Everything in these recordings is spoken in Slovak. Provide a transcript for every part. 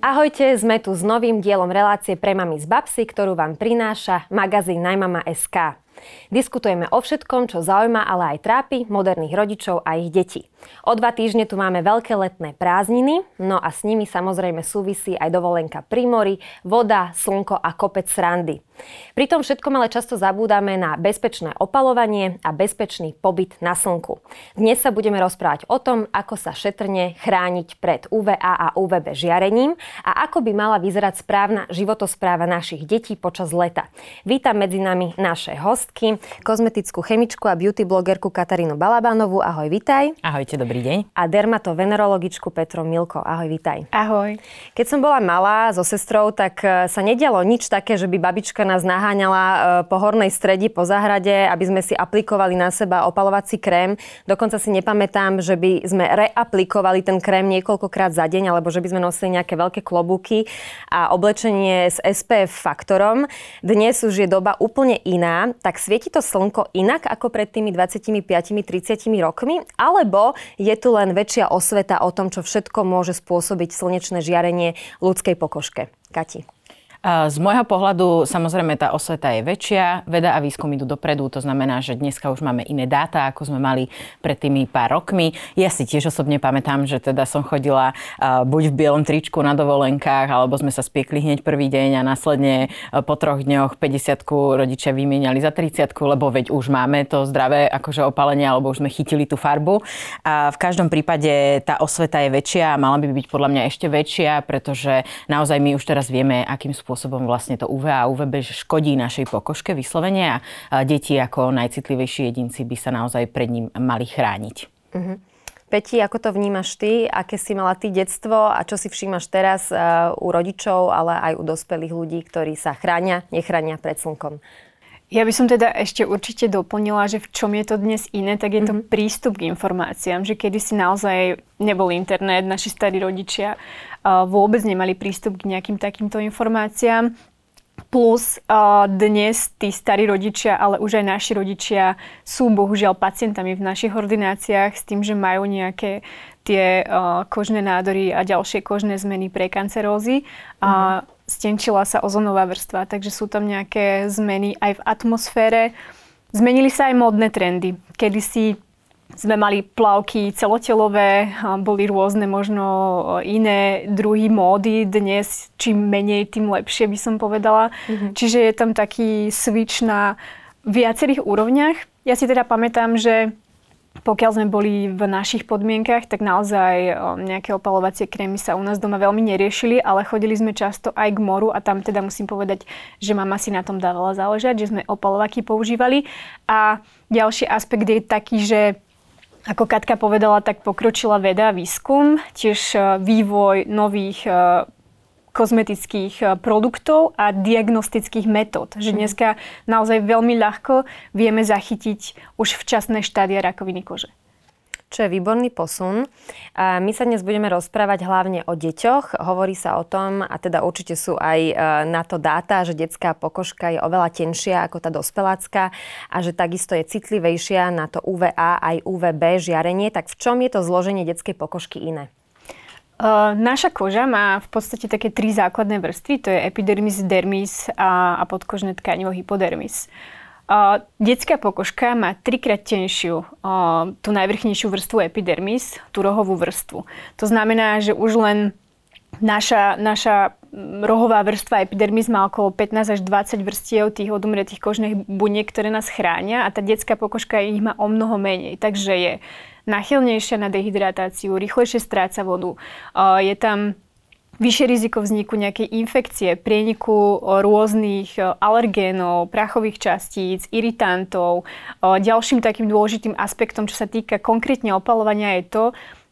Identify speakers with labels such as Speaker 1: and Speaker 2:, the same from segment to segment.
Speaker 1: Ahojte, sme tu s novým dielom relácie pre mami z Babsy, ktorú vám prináša magazín Najmama.sk. Diskutujeme o všetkom, čo zaujíma, ale aj trápi moderných rodičov a ich detí. O dva týždne tu máme veľké letné prázdniny, no a s nimi samozrejme súvisí aj dovolenka pri mori, voda, slnko a kopec srandy. Pri tom všetkom ale často zabúdame na bezpečné opalovanie a bezpečný pobyt na slnku. Dnes sa budeme rozprávať o tom, ako sa šetrne chrániť pred UVA a UVB žiarením a ako by mala vyzerať správna životospráva našich detí počas leta. Vítam medzi nami naše hostky, kozmetickú chemičku a beauty blogerku Katarínu Balabánovú. Ahoj, vitaj.
Speaker 2: Ahoj. Ahojte, dobrý deň.
Speaker 1: A dermatovenerologičku Petro Milko. Ahoj, vitaj.
Speaker 3: Ahoj.
Speaker 1: Keď som bola malá so sestrou, tak e, sa nedialo nič také, že by babička nás naháňala e, po hornej stredi, po záhrade, aby sme si aplikovali na seba opalovací krém. Dokonca si nepamätám, že by sme reaplikovali ten krém niekoľkokrát za deň, alebo že by sme nosili nejaké veľké klobúky a oblečenie s SPF faktorom. Dnes už je doba úplne iná, tak svieti to slnko inak ako pred tými 25-30 rokmi, alebo je tu len väčšia osveta o tom, čo všetko môže spôsobiť slnečné žiarenie ľudskej pokožke. Kati.
Speaker 2: Z môjho pohľadu samozrejme tá osveta je väčšia, veda a výskum idú dopredu, to znamená, že dneska už máme iné dáta, ako sme mali pred tými pár rokmi. Ja si tiež osobne pamätám, že teda som chodila buď v bielom tričku na dovolenkách, alebo sme sa spiekli hneď prvý deň a následne po troch dňoch 50 rodičia vymieniali za 30 lebo veď už máme to zdravé akože opalenie, alebo už sme chytili tú farbu. A v každom prípade tá osveta je väčšia a mala by byť podľa mňa ešte väčšia, pretože naozaj my už teraz vieme, akým spôsobom spôsobom vlastne to UV a UVB škodí našej pokožke vyslovene a deti ako najcitlivejší jedinci by sa naozaj pred ním mali chrániť. Uh-huh.
Speaker 1: Peti, ako to vnímaš ty? Aké si mala ty detstvo a čo si všímaš teraz uh, u rodičov, ale aj u dospelých ľudí, ktorí sa chránia, nechránia pred slnkom?
Speaker 3: Ja by som teda ešte určite doplnila, že v čom je to dnes iné, tak je to mm-hmm. prístup k informáciám, že kedy si naozaj nebol internet, naši starí rodičia uh, vôbec nemali prístup k nejakým takýmto informáciám. Plus uh, dnes tí starí rodičia, ale už aj naši rodičia sú bohužiaľ pacientami v našich ordináciách s tým, že majú nejaké tie uh, kožné nádory a ďalšie kožné zmeny pre kancerózy. Mm-hmm. Uh, stenčila sa ozonová vrstva, takže sú tam nejaké zmeny aj v atmosfére. Zmenili sa aj módne trendy. Kedy si sme mali plavky celotelové, boli rôzne možno iné druhy módy. Dnes čím menej, tým lepšie by som povedala. Mm-hmm. Čiže je tam taký switch na viacerých úrovniach. Ja si teda pamätám, že pokiaľ sme boli v našich podmienkach, tak naozaj nejaké opalovacie krémy sa u nás doma veľmi neriešili, ale chodili sme často aj k moru a tam teda musím povedať, že mama si na tom dávala záležať, že sme opalovaky používali. A ďalší aspekt je taký, že ako Katka povedala, tak pokročila veda a výskum, tiež vývoj nových kozmetických eh, produktov a diagnostických metód. Že mhm. dneska naozaj veľmi ľahko vieme zachytiť už včasné štádia rakoviny kože
Speaker 1: čo je výborný posun. A my sa dnes budeme rozprávať hlavne o deťoch. Hovorí sa o tom, a teda určite sú aj eh, na to dáta, že detská pokožka je oveľa tenšia ako tá dospelácka a že takisto je citlivejšia na to UVA aj UVB žiarenie. Tak v čom je to zloženie detskej pokožky iné?
Speaker 3: Uh, naša koža má v podstate také tri základné vrstvy, to je epidermis, dermis a, a podkožné tkanivo hypodermis. Uh, detská pokožka má trikrát tenšiu uh, tú najvrchnejšiu vrstvu epidermis, tú rohovú vrstvu. To znamená, že už len naša, naša rohová vrstva epidermis má okolo 15 až 20 vrstiev tých odumretých kožných buniek, ktoré nás chránia a tá detská pokožka ich má o mnoho menej. Takže je nachylnejšia na dehydratáciu, rýchlejšie stráca vodu. Je tam vyššie riziko vzniku nejakej infekcie, prieniku rôznych alergénov, prachových častíc, iritantov. Ďalším takým dôležitým aspektom, čo sa týka konkrétne opalovania, je to,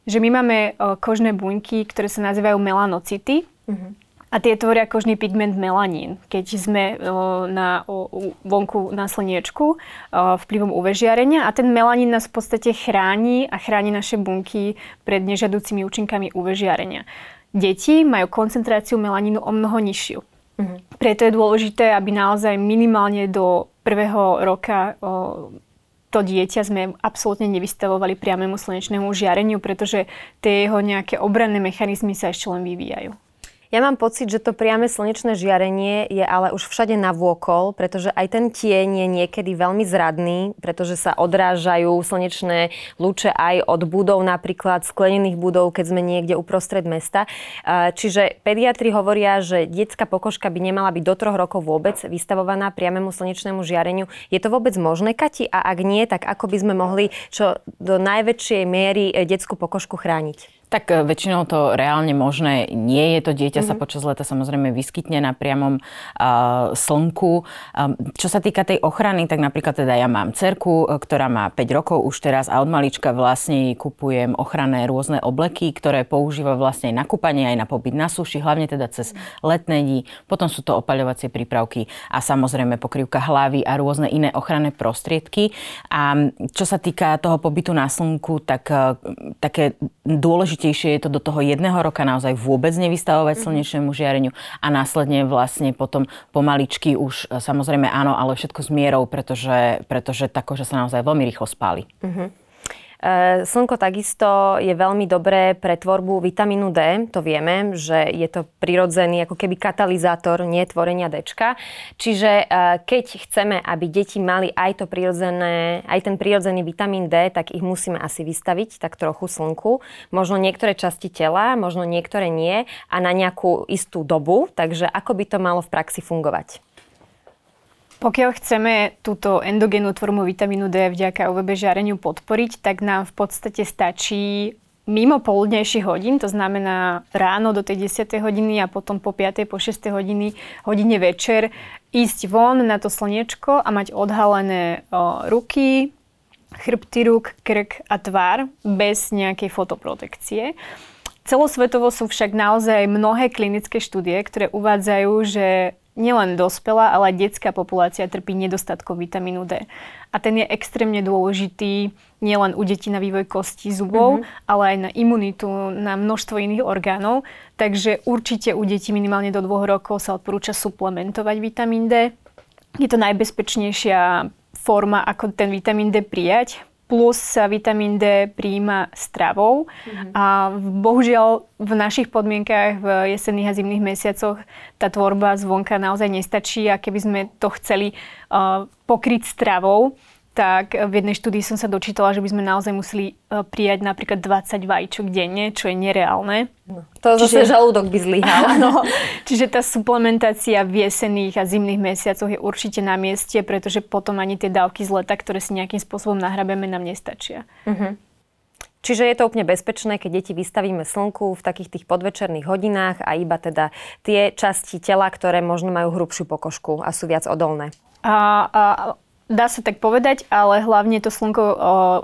Speaker 3: že my máme kožné buňky, ktoré sa nazývajú melanocity. Mm-hmm a tie tvoria kožný pigment melanín. Keď sme na, vonku na slniečku vplyvom UV žiarenia a ten melanín nás v podstate chráni a chráni naše bunky pred nežadúcimi účinkami UV žiarenia. Deti majú koncentráciu melanínu o mnoho nižšiu. Mhm. Preto je dôležité, aby naozaj minimálne do prvého roka to dieťa sme absolútne nevystavovali priamému slnečnému žiareniu, pretože tie jeho nejaké obranné mechanizmy sa ešte len vyvíjajú.
Speaker 1: Ja mám pocit, že to priame slnečné žiarenie je ale už všade na vôkol, pretože aj ten tieň je niekedy veľmi zradný, pretože sa odrážajú slnečné lúče aj od budov, napríklad sklenených budov, keď sme niekde uprostred mesta. Čiže pediatri hovoria, že detská pokožka by nemala byť do troch rokov vôbec vystavovaná priamému slnečnému žiareniu. Je to vôbec možné, Kati? A ak nie, tak ako by sme mohli čo do najväčšej miery e, detskú pokožku chrániť?
Speaker 2: Tak e, väčšinou to reálne možné nie je. To dieťa mm-hmm. sa mhm. počas leta samozrejme vyskytne na priamom uh, slnku. Um, čo sa týka tej ochrany, tak napríklad teda ja mám cerku, e, ktorá má 5 rokov už teraz a od malička vlastne kupujem ochranné rôzne obleky, ktoré používa vlastne na kúpanie aj na pobyt na suši, hlavne teda cez letné dní. Potom sú to opaľovacie prípravky a samozrejme pokrývka hlavy a rôzne iné ochranné prostriedky. A čo sa týka toho pobytu na slnku, tak uh, také dôležité najdôležitejšie je to do toho jedného roka naozaj vôbec nevystavovať mm-hmm. slnečnému žiareniu a následne vlastne potom pomaličky už e, samozrejme áno, ale všetko s mierou, pretože, pretože tá koža sa naozaj veľmi rýchlo spáli. Mm-hmm.
Speaker 1: E, slnko takisto je veľmi dobré pre tvorbu vitamínu D. To vieme, že je to prirodzený ako keby katalizátor nie tvorenia D. Čiže e, keď chceme, aby deti mali aj, to prirodzené, aj ten prirodzený vitamín D, tak ich musíme asi vystaviť tak trochu slnku. Možno niektoré časti tela, možno niektoré nie a na nejakú istú dobu. Takže ako by to malo v praxi fungovať?
Speaker 3: Pokiaľ chceme túto endogénnu tvormu vitamínu D vďaka UVB žiareniu podporiť, tak nám v podstate stačí mimo poludnejších hodín, to znamená ráno do tej 10. hodiny a potom po 5. po 6. hodiny, hodine večer, ísť von na to slniečko a mať odhalené o, ruky, chrbty rúk, krk a tvár bez nejakej fotoprotekcie. Celosvetovo sú však naozaj mnohé klinické štúdie, ktoré uvádzajú, že nielen dospelá, ale aj detská populácia trpí nedostatkom vitamínu D. A ten je extrémne dôležitý nielen u detí na vývoj kostí, zubov, mm-hmm. ale aj na imunitu, na množstvo iných orgánov. Takže určite u detí minimálne do dvoch rokov sa odporúča suplementovať vitamín D. Je to najbezpečnejšia forma, ako ten vitamín D prijať plus sa vitamín D príjima stravou. Mm-hmm. A bohužiaľ v našich podmienkach v jesenných a zimných mesiacoch tá tvorba zvonka naozaj nestačí a keby sme to chceli uh, pokryť stravou, tak v jednej štúdii som sa dočítala, že by sme naozaj museli e, prijať napríklad 20 vajíčok denne, čo je nereálne.
Speaker 1: No, to čiže, zase žalúdok by zlyhal.
Speaker 3: Áno, čiže tá suplementácia v jesenných a zimných mesiacoch je určite na mieste, pretože potom ani tie dávky z leta, ktoré si nejakým spôsobom nahrabeme, nám nestačia. Uh-huh.
Speaker 1: Čiže je to úplne bezpečné, keď deti vystavíme slnku v takých tých podvečerných hodinách a iba teda tie časti tela, ktoré možno majú hrubšiu pokožku a sú viac odolné.
Speaker 3: A, a Dá sa tak povedať, ale hlavne to slnko o,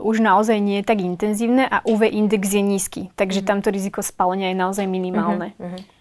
Speaker 3: už naozaj nie je tak intenzívne a UV index je nízky, takže mm-hmm. tamto riziko spálenia je naozaj minimálne. Mm-hmm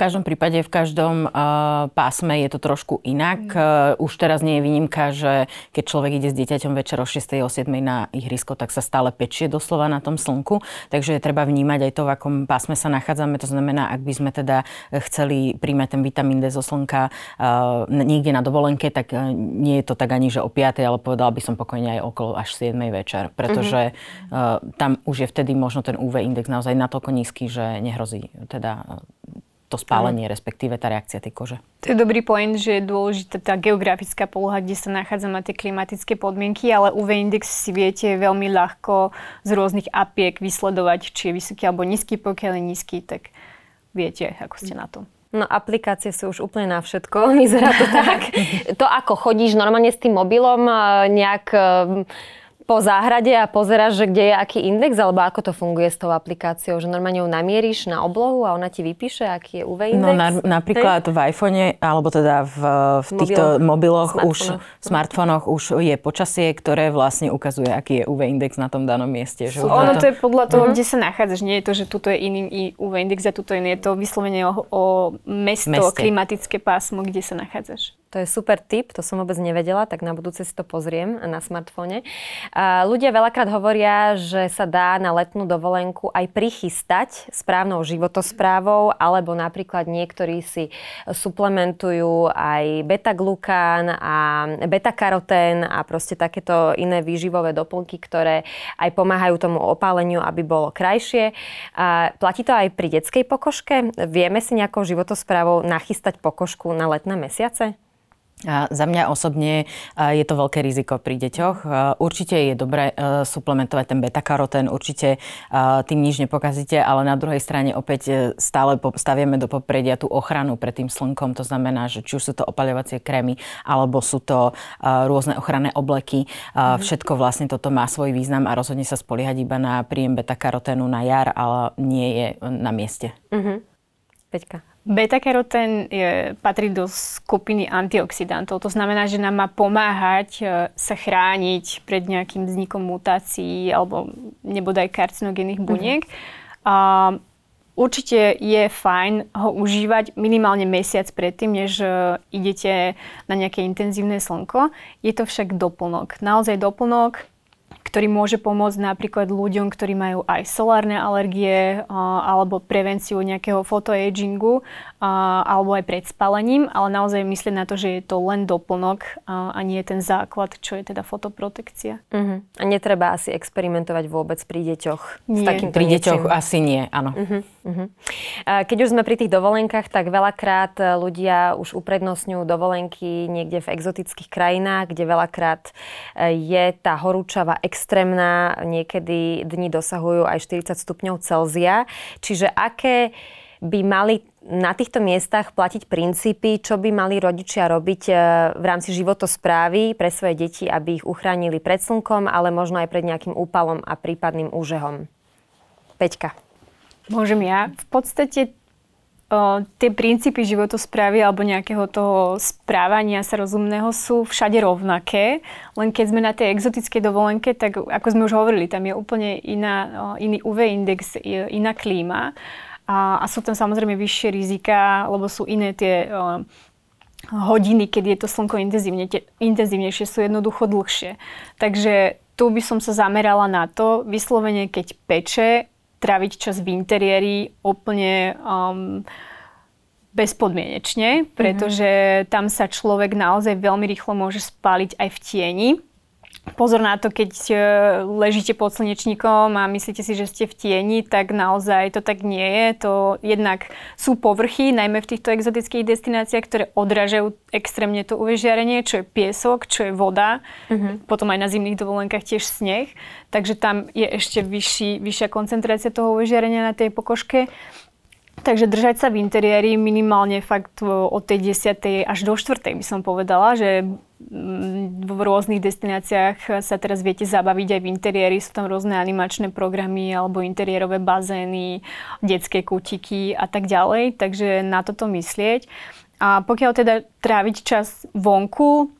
Speaker 2: každom prípade, v každom uh, pásme je to trošku inak. Mm. Uh, už teraz nie je výnimka, že keď človek ide s dieťaťom večer o 6. o 7. na ihrisko, tak sa stále pečie doslova na tom slnku. Takže je treba vnímať aj to, v akom pásme sa nachádzame. To znamená, ak by sme teda chceli príjmať ten vitamín D zo slnka uh, niekde na dovolenke, tak uh, nie je to tak ani, že o 5. ale povedala by som pokojne aj okolo až 7. večer. Pretože mm-hmm. uh, tam už je vtedy možno ten UV index naozaj natoľko nízky, že nehrozí teda to spálenie, mm. respektíve tá reakcia tej kože.
Speaker 3: To je dobrý point, že je dôležitá tá geografická poloha, kde sa nachádzame tie klimatické podmienky, ale UV index si viete veľmi ľahko z rôznych apiek vysledovať, či je vysoký alebo nízky. Pokiaľ je nízky, tak viete, ako ste na tom.
Speaker 1: No aplikácie sú už úplne na všetko, vyzerá to tak. to ako chodíš normálne s tým mobilom nejak po záhrade a pozeráš, že kde je aký index, alebo ako to funguje s tou aplikáciou? Že normálne ju namieríš na oblohu a ona ti vypíše, aký je UV index?
Speaker 2: No na, napríklad Hej. v iPhone, alebo teda v, v týchto Mobil, mobiloch smartfónoch. už, smartfónoch už je počasie, ktoré vlastne ukazuje, aký je UV index na tom danom mieste.
Speaker 3: Že ono to... to je podľa toho, uh-huh. kde sa nachádzaš. Nie je to, že tuto je iný UV index a tuto je, je to vyslovene o, o mesto, Meste. klimatické pásmo, kde sa nachádzaš.
Speaker 1: To je super tip, to som vôbec nevedela, tak na budúce si to pozriem na smartfóne. Ľudia veľakrát hovoria, že sa dá na letnú dovolenku aj prichystať správnou životosprávou, alebo napríklad niektorí si suplementujú aj beta-glukán a beta-karotén a proste takéto iné výživové doplnky, ktoré aj pomáhajú tomu opáleniu, aby bolo krajšie. Platí to aj pri detskej pokožke? Vieme si nejakou životosprávou nachystať pokožku na letné mesiace?
Speaker 2: A za mňa osobne je to veľké riziko pri deťoch. Určite je dobré e, suplementovať ten beta-karotén, určite tým nič nepokazíte, ale na druhej strane opäť e, stále staviame do popredia tú ochranu pred tým slnkom. To znamená, že či už sú to opaľovacie krémy, alebo sú to rôzne ochranné obleky. Mhm. Všetko vlastne toto má svoj význam a rozhodne sa spoliehať iba na príjem beta-karoténu na jar, ale nie je na mieste.
Speaker 1: Uh-huh. Peťka.
Speaker 3: Beta-karotén patrí do skupiny antioxidantov. To znamená, že nám má pomáhať e, sa chrániť pred nejakým vznikom mutácií alebo nebodaj karcinogénnych buniek. Mm-hmm. A určite je fajn ho užívať minimálne mesiac predtým, než e, idete na nejaké intenzívne slnko. Je to však doplnok. Naozaj doplnok, ktorý môže pomôcť napríklad ľuďom, ktorí majú aj solárne alergie alebo prevenciu nejakého photoagingu alebo aj pred spalením, ale naozaj myslím na to, že je to len doplnok a nie ten základ, čo je teda fotoprotekcia.
Speaker 1: Uh-huh. A netreba asi experimentovať vôbec pri deťoch
Speaker 2: nie. s takým Pri deťoch asi nie, áno. Uh-huh.
Speaker 1: Uh-huh. Keď už sme pri tých dovolenkách, tak veľakrát ľudia už uprednostňujú dovolenky niekde v exotických krajinách, kde veľakrát e, je tá horúčava extrémna, niekedy dni dosahujú aj 40 stupňov Celzia. Čiže aké by mali na týchto miestach platiť princípy, čo by mali rodičia robiť e, v rámci životosprávy pre svoje deti, aby ich uchránili pred slnkom, ale možno aj pred nejakým úpalom a prípadným úžehom. Peťka.
Speaker 3: Môžem ja. V podstate tie princípy životosprávy alebo nejakého toho správania sa rozumného sú všade rovnaké, len keď sme na tej exotickej dovolenke, tak ako sme už hovorili, tam je úplne iná, iný UV index, iná klíma a, a sú tam samozrejme vyššie rizika, lebo sú iné tie o, hodiny, keď je to slnko intenzívne, te, intenzívnejšie, sú jednoducho dlhšie. Takže tu by som sa zamerala na to, vyslovene keď peče, tráviť čas v interiéri úplne um, bezpodmienečne, pretože mm-hmm. tam sa človek naozaj veľmi rýchlo môže spáliť aj v tieni. Pozor na to, keď e, ležíte pod slnečníkom a myslíte si, že ste v tieni, tak naozaj to tak nie je. To jednak sú povrchy, najmä v týchto exotických destináciách, ktoré odrážajú extrémne to UV žiarenie, čo je piesok, čo je voda, mm-hmm. potom aj na zimných dovolenkách tiež sneh. Takže tam je ešte vyšší, vyššia koncentrácia toho UV žiarenia na tej pokožke. Takže držať sa v interiéri minimálne fakt od tej 10. až do 4. by som povedala, že v rôznych destináciách sa teraz viete zabaviť aj v interiéri. Sú tam rôzne animačné programy alebo interiérové bazény, detské kutiky a tak ďalej. Takže na toto myslieť. A pokiaľ teda tráviť čas vonku,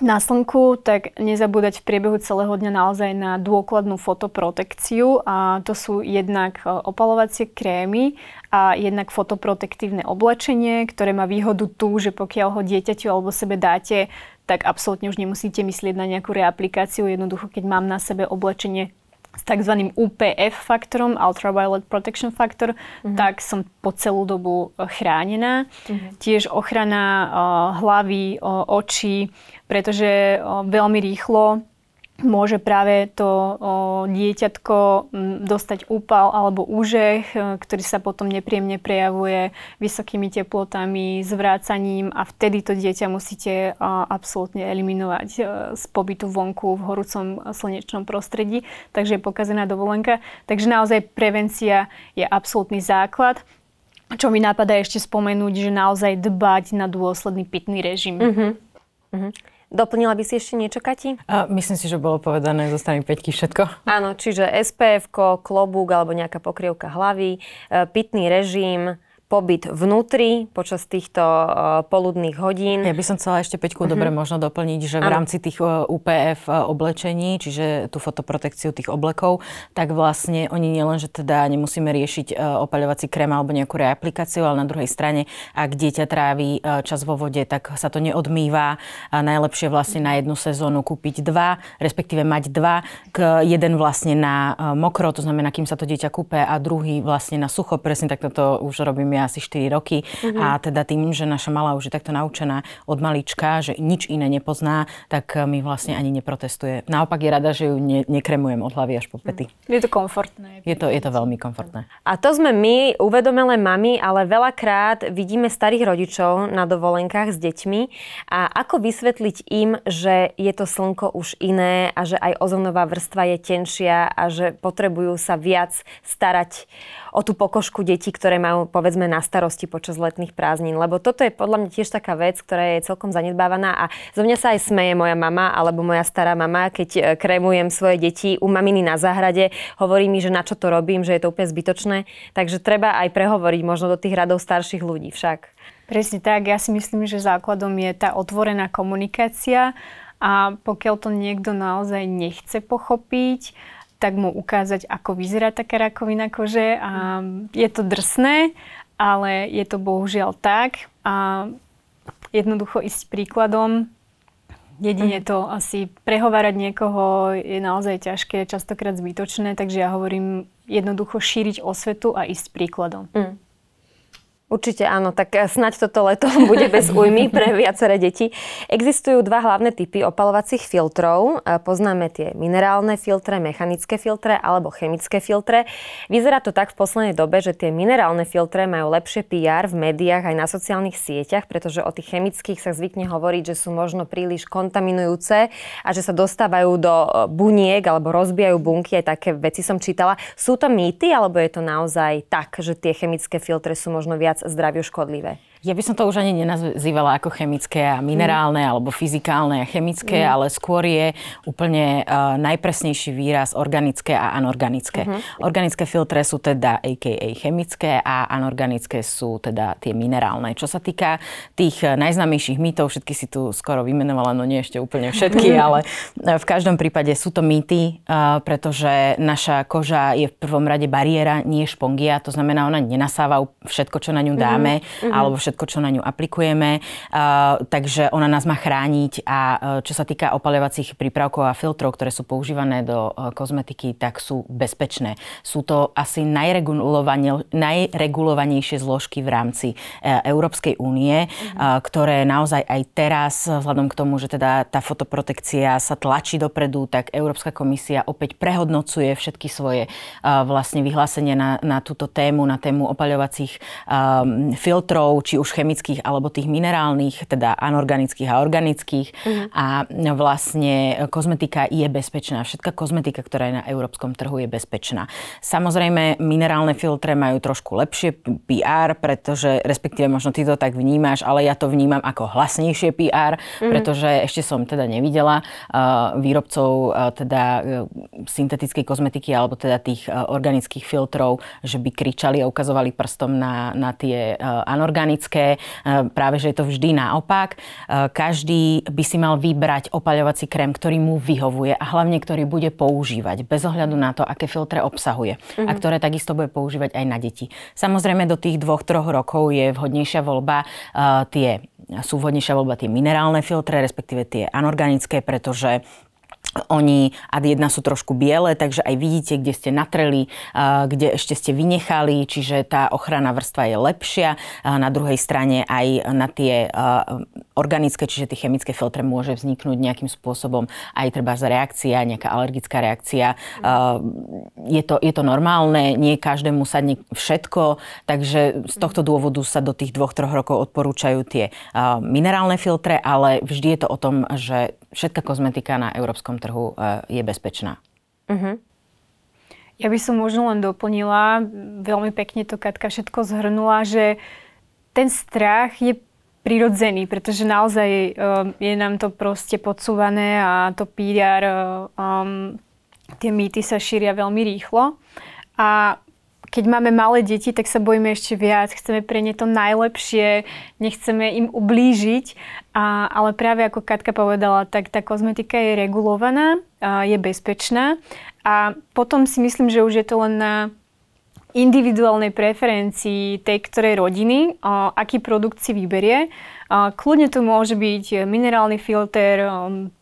Speaker 3: na slnku, tak nezabúdať v priebehu celého dňa naozaj na dôkladnú fotoprotekciu a to sú jednak e, opalovacie krémy a jednak fotoprotektívne oblečenie, ktoré má výhodu tu, že pokiaľ ho dieťaťu alebo sebe dáte, tak absolútne už nemusíte myslieť na nejakú reaplikáciu. Jednoducho, keď mám na sebe oblečenie s tzv. UPF faktorom, Ultraviolet Protection Factor, mm-hmm. tak som po celú dobu e, chránená. Mm-hmm. Tiež ochrana uh, hlavy, uh, očí, pretože veľmi rýchlo môže práve to dieťatko dostať úpal alebo úžeh, e, ktorý sa potom nepríjemne prejavuje vysokými teplotami, zvrácaním a vtedy to dieťa musíte a, absolútne eliminovať e, z pobytu vonku v horúcom slnečnom prostredí, takže je pokazená dovolenka. Takže naozaj prevencia je absolútny základ. Čo mi napadá ešte spomenúť, že naozaj dbať na dôsledný pitný režim. Uh-huh.
Speaker 1: Uh-huh. Doplnila by si ešte niečo, Kati?
Speaker 2: A myslím si, že bolo povedané zo strany Peťky všetko.
Speaker 1: Áno, čiže SPF, klobúk alebo nejaká pokrievka hlavy, e, pitný režim, pobyt vnútri počas týchto uh, poludných hodín.
Speaker 2: Ja by som chcela ešte Peťku uh-huh. dobre možno doplniť, že v rámci tých UPF oblečení, čiže tú fotoprotekciu tých oblekov, tak vlastne oni nielen, že teda nemusíme riešiť opaľovací krém alebo nejakú reaplikáciu, ale na druhej strane, ak dieťa trávi čas vo vode, tak sa to neodmýva. A najlepšie vlastne na jednu sezónu kúpiť dva, respektíve mať dva, k jeden vlastne na mokro, to znamená, kým sa to dieťa kúpe a druhý vlastne na sucho, presne takto to už robím ja asi 4 roky mm-hmm. a teda tým, že naša malá už je takto naučená od malička, že nič iné nepozná, tak mi vlastne ani neprotestuje. Naopak je rada, že ju ne, nekremujem od hlavy až po pety.
Speaker 3: Mhm. Je to komfortné.
Speaker 2: Je to, je to veľmi komfortné.
Speaker 1: A to sme my, uvedomelé mamy, ale veľakrát vidíme starých rodičov na dovolenkách s deťmi a ako vysvetliť im, že je to slnko už iné a že aj ozonová vrstva je tenšia a že potrebujú sa viac starať o tú pokožku detí, ktoré majú povedzme na starosti počas letných prázdnin. Lebo toto je podľa mňa tiež taká vec, ktorá je celkom zanedbávaná a zo mňa sa aj smeje moja mama alebo moja stará mama, keď e, krémujem svoje deti u maminy na záhrade, hovorí mi, že na čo to robím, že je to úplne zbytočné. Takže treba aj prehovoriť možno do tých radov starších ľudí však.
Speaker 3: Presne tak. Ja si myslím, že základom je tá otvorená komunikácia a pokiaľ to niekto naozaj nechce pochopiť, tak mu ukázať, ako vyzerá taká rakovina kože. A je to drsné, ale je to bohužiaľ tak. A jednoducho ísť príkladom, jedine mhm. to asi prehovárať niekoho je naozaj ťažké, častokrát zbytočné, takže ja hovorím jednoducho šíriť osvetu a ísť príkladom. Mm.
Speaker 1: Určite áno, tak eh, snaď toto leto bude bez újmy pre viaceré deti. Existujú dva hlavné typy opalovacích filtrov. Eh, poznáme tie minerálne filtre, mechanické filtre alebo chemické filtre. Vyzerá to tak v poslednej dobe, že tie minerálne filtre majú lepšie PR v médiách aj na sociálnych sieťach, pretože o tých chemických sa zvykne hovoriť, že sú možno príliš kontaminujúce a že sa dostávajú do eh, buniek alebo rozbijajú bunky. Aj také veci som čítala. Sú to mýty alebo je to naozaj tak, že tie chemické filtre sú možno viac viac zdraviu škodlivé.
Speaker 2: Ja by som to už ani nenazývala ako chemické a minerálne, mm. alebo fyzikálne a chemické, mm. ale skôr je úplne uh, najpresnejší výraz organické a anorganické. Mm-hmm. Organické filtre sú teda a.k.a. chemické a anorganické sú teda tie minerálne. Čo sa týka tých eh, najznámejších mýtov, všetky si tu skoro vymenovala, no nie ešte úplne všetky, ale eh, v každom prípade sú to mýty, uh, pretože naša koža je v prvom rade bariéra, nie špongia, to znamená, ona nenasáva všetko, čo na ňu dáme, mm-hmm. alebo všetko všetko, čo na ňu aplikujeme, takže ona nás má chrániť a e, čo sa týka opaľovacích prípravkov a filtrov, ktoré sú používané do e, kozmetiky, tak sú bezpečné. Sú to asi najregulovanejšie zložky v rámci e, Európskej únie, mm-hmm. ktoré naozaj aj teraz, vzhľadom k tomu, že teda tá fotoprotekcia sa tlačí dopredu, tak Európska komisia opäť prehodnocuje všetky svoje vlastne vyhlásenia na, na túto tému, na tému opaľovacích um, filtrov, či už už chemických alebo tých minerálnych, teda anorganických a organických. Uh-huh. A vlastne kozmetika je bezpečná. Všetká kozmetika, ktorá je na európskom trhu, je bezpečná. Samozrejme, minerálne filtre majú trošku lepšie PR, pretože, respektíve možno ty to tak vnímaš, ale ja to vnímam ako hlasnejšie PR. Mhm. pretože ešte som teda nevidela uh, výrobcov uh, teda uh, syntetickej kozmetiky alebo teda tých uh, organických filtrov, že by kričali a ukazovali prstom na, na tie uh, anorganické klasické, e, práve že je to vždy naopak. E, každý by si mal vybrať opaľovací krém, ktorý mu vyhovuje a hlavne ktorý bude používať bez ohľadu na to, aké filtre obsahuje mm-hmm. a mhm. ktoré takisto bude používať aj na deti. Samozrejme do tých dvoch, troch rokov je vhodnejšia voľba uh, tie sú vhodnejšia voľba tie minerálne filtre, respektíve tie anorganické, pretože oni ad jedna sú trošku biele, takže aj vidíte, kde ste natreli, kde ešte ste vynechali, čiže tá ochranná vrstva je lepšia. Na druhej strane aj na tie organické, čiže tie chemické filtre môže vzniknúť nejakým spôsobom aj treba reakcia, nejaká alergická reakcia. Je to, je to normálne, nie každému sadne všetko, takže z tohto dôvodu sa do tých dvoch, troch rokov odporúčajú tie minerálne filtre, ale vždy je to o tom, že všetká kozmetika na európskom trhu e, je bezpečná. Uh-huh.
Speaker 3: Ja by som možno len doplnila, veľmi pekne to Katka všetko zhrnula, že ten strach je prirodzený, pretože naozaj um, je nám to proste podsúvané a to PR, um, tie mýty sa šíria veľmi rýchlo. A keď máme malé deti, tak sa bojíme ešte viac. Chceme pre ne to najlepšie, nechceme im ublížiť. A, ale práve ako Katka povedala, tak tá kozmetika je regulovaná, a je bezpečná. A potom si myslím, že už je to len na individuálnej preferencii tej ktorej rodiny, aký produkt si vyberie. Kľudne to môže byť minerálny filter,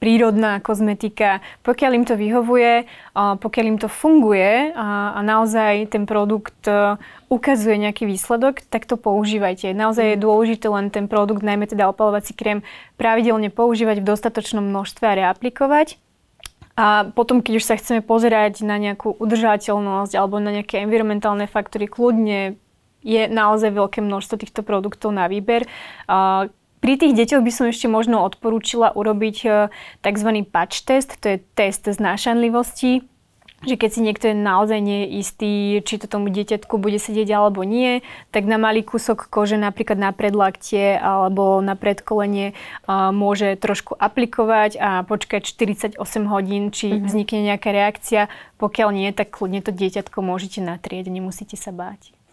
Speaker 3: prírodná kozmetika, pokiaľ im to vyhovuje, pokiaľ im to funguje a naozaj ten produkt e, ukazuje nejaký výsledok, tak to používajte. Naozaj je mm. dôležité len ten produkt, najmä teda opalovací krém, pravidelne používať v dostatočnom množstve a reaplikovať a potom, keď už sa chceme pozerať na nejakú udržateľnosť alebo na nejaké environmentálne faktory, kľudne je naozaj veľké množstvo týchto produktov na výber. A pri tých deťoch by som ešte možno odporúčila urobiť e, tzv. patch test, to je test znášanlivosti že keď si niekto je naozaj nie je istý, či to tomu dieťatku bude sedieť alebo nie, tak na malý kúsok kože, napríklad na predlaktie alebo na predkolenie môže trošku aplikovať a počkať 48 hodín, či mm-hmm. vznikne nejaká reakcia. Pokiaľ nie, tak kľudne to dieťatko môžete natrieť, nemusíte sa báť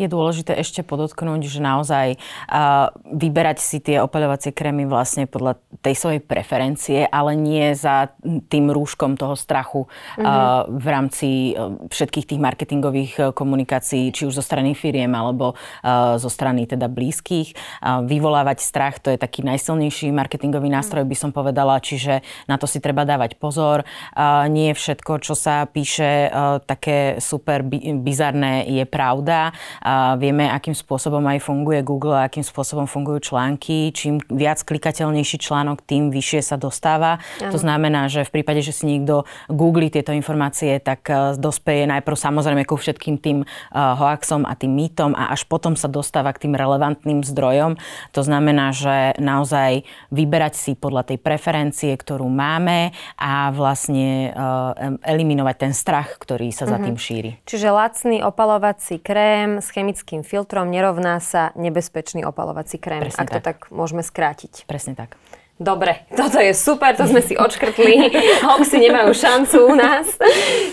Speaker 2: je dôležité ešte podotknúť, že naozaj uh, vyberať si tie opaľovacie krémy vlastne podľa tej svojej preferencie, ale nie za tým rúškom toho strachu mm-hmm. uh, v rámci uh, všetkých tých marketingových uh, komunikácií, či už zo strany firiem alebo uh, zo strany teda blízkych. Uh, vyvolávať strach, to je taký najsilnejší marketingový nástroj, by som povedala, čiže na to si treba dávať pozor. Uh, nie všetko, čo sa píše uh, také super bizarné, je pravda. Uh, a vieme, akým spôsobom aj funguje Google a akým spôsobom fungujú články. Čím viac klikateľnejší článok, tým vyššie sa dostáva. Ano. To znamená, že v prípade, že si niekto googli tieto informácie, tak e, dospeje najprv samozrejme ku všetkým tým e, hoaxom a tým mýtom a až potom sa dostáva k tým relevantným zdrojom. To znamená, že naozaj vyberať si podľa tej preferencie, ktorú máme a vlastne e, eliminovať ten strach, ktorý sa za mhm. tým šíri.
Speaker 1: Čiže lacný opalovací krém s chemickým filtrom nerovná sa nebezpečný opalovací krém, Presne ak tak. to tak môžeme skrátiť.
Speaker 2: Presne tak.
Speaker 1: Dobre, toto je super, to sme si odškrtli. Hoxy nemajú šancu u nás.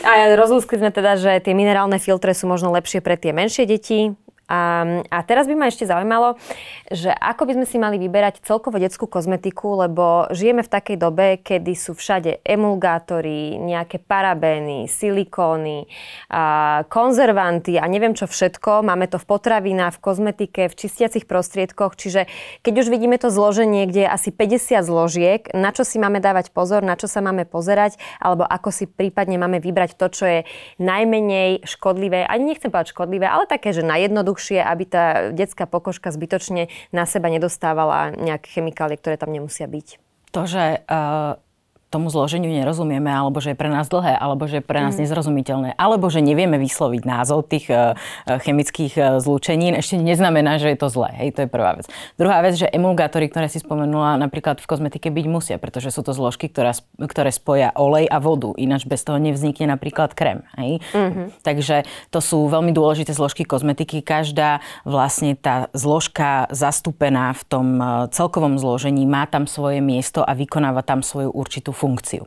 Speaker 1: A rozlúskli sme teda, že tie minerálne filtre sú možno lepšie pre tie menšie deti, a, a teraz by ma ešte zaujímalo, že ako by sme si mali vyberať celkovo detskú kozmetiku, lebo žijeme v takej dobe, kedy sú všade emulgátory, nejaké parabény, silikóny, a konzervanty a neviem čo všetko. Máme to v potravinách, v kozmetike, v čistiacich prostriedkoch. Čiže keď už vidíme to zloženie, kde je asi 50 zložiek, na čo si máme dávať pozor, na čo sa máme pozerať, alebo ako si prípadne máme vybrať to, čo je najmenej škodlivé, ani nechcem povedať škodlivé, ale také, že najjednoduchšie jednoduchšie, aby tá detská pokožka zbytočne na seba nedostávala nejaké chemikálie, ktoré tam nemusia byť.
Speaker 2: To, že uh tomu zloženiu nerozumieme, alebo že je pre nás dlhé, alebo že je pre nás mm. nezrozumiteľné, alebo že nevieme vysloviť názov tých uh, chemických uh, zlúčenín, ešte neznamená, že je to zlé. Hej, to je prvá vec. Druhá vec, že emulgátory, ktoré si spomenula, napríklad v kozmetike byť musia, pretože sú to zložky, ktorá, ktoré spoja olej a vodu, ináč bez toho nevznikne napríklad krém. Hej? Mm-hmm. Takže to sú veľmi dôležité zložky kozmetiky. Každá vlastne tá zložka zastúpená v tom celkovom zložení má tam svoje miesto a vykonáva tam svoju určitú funkciu.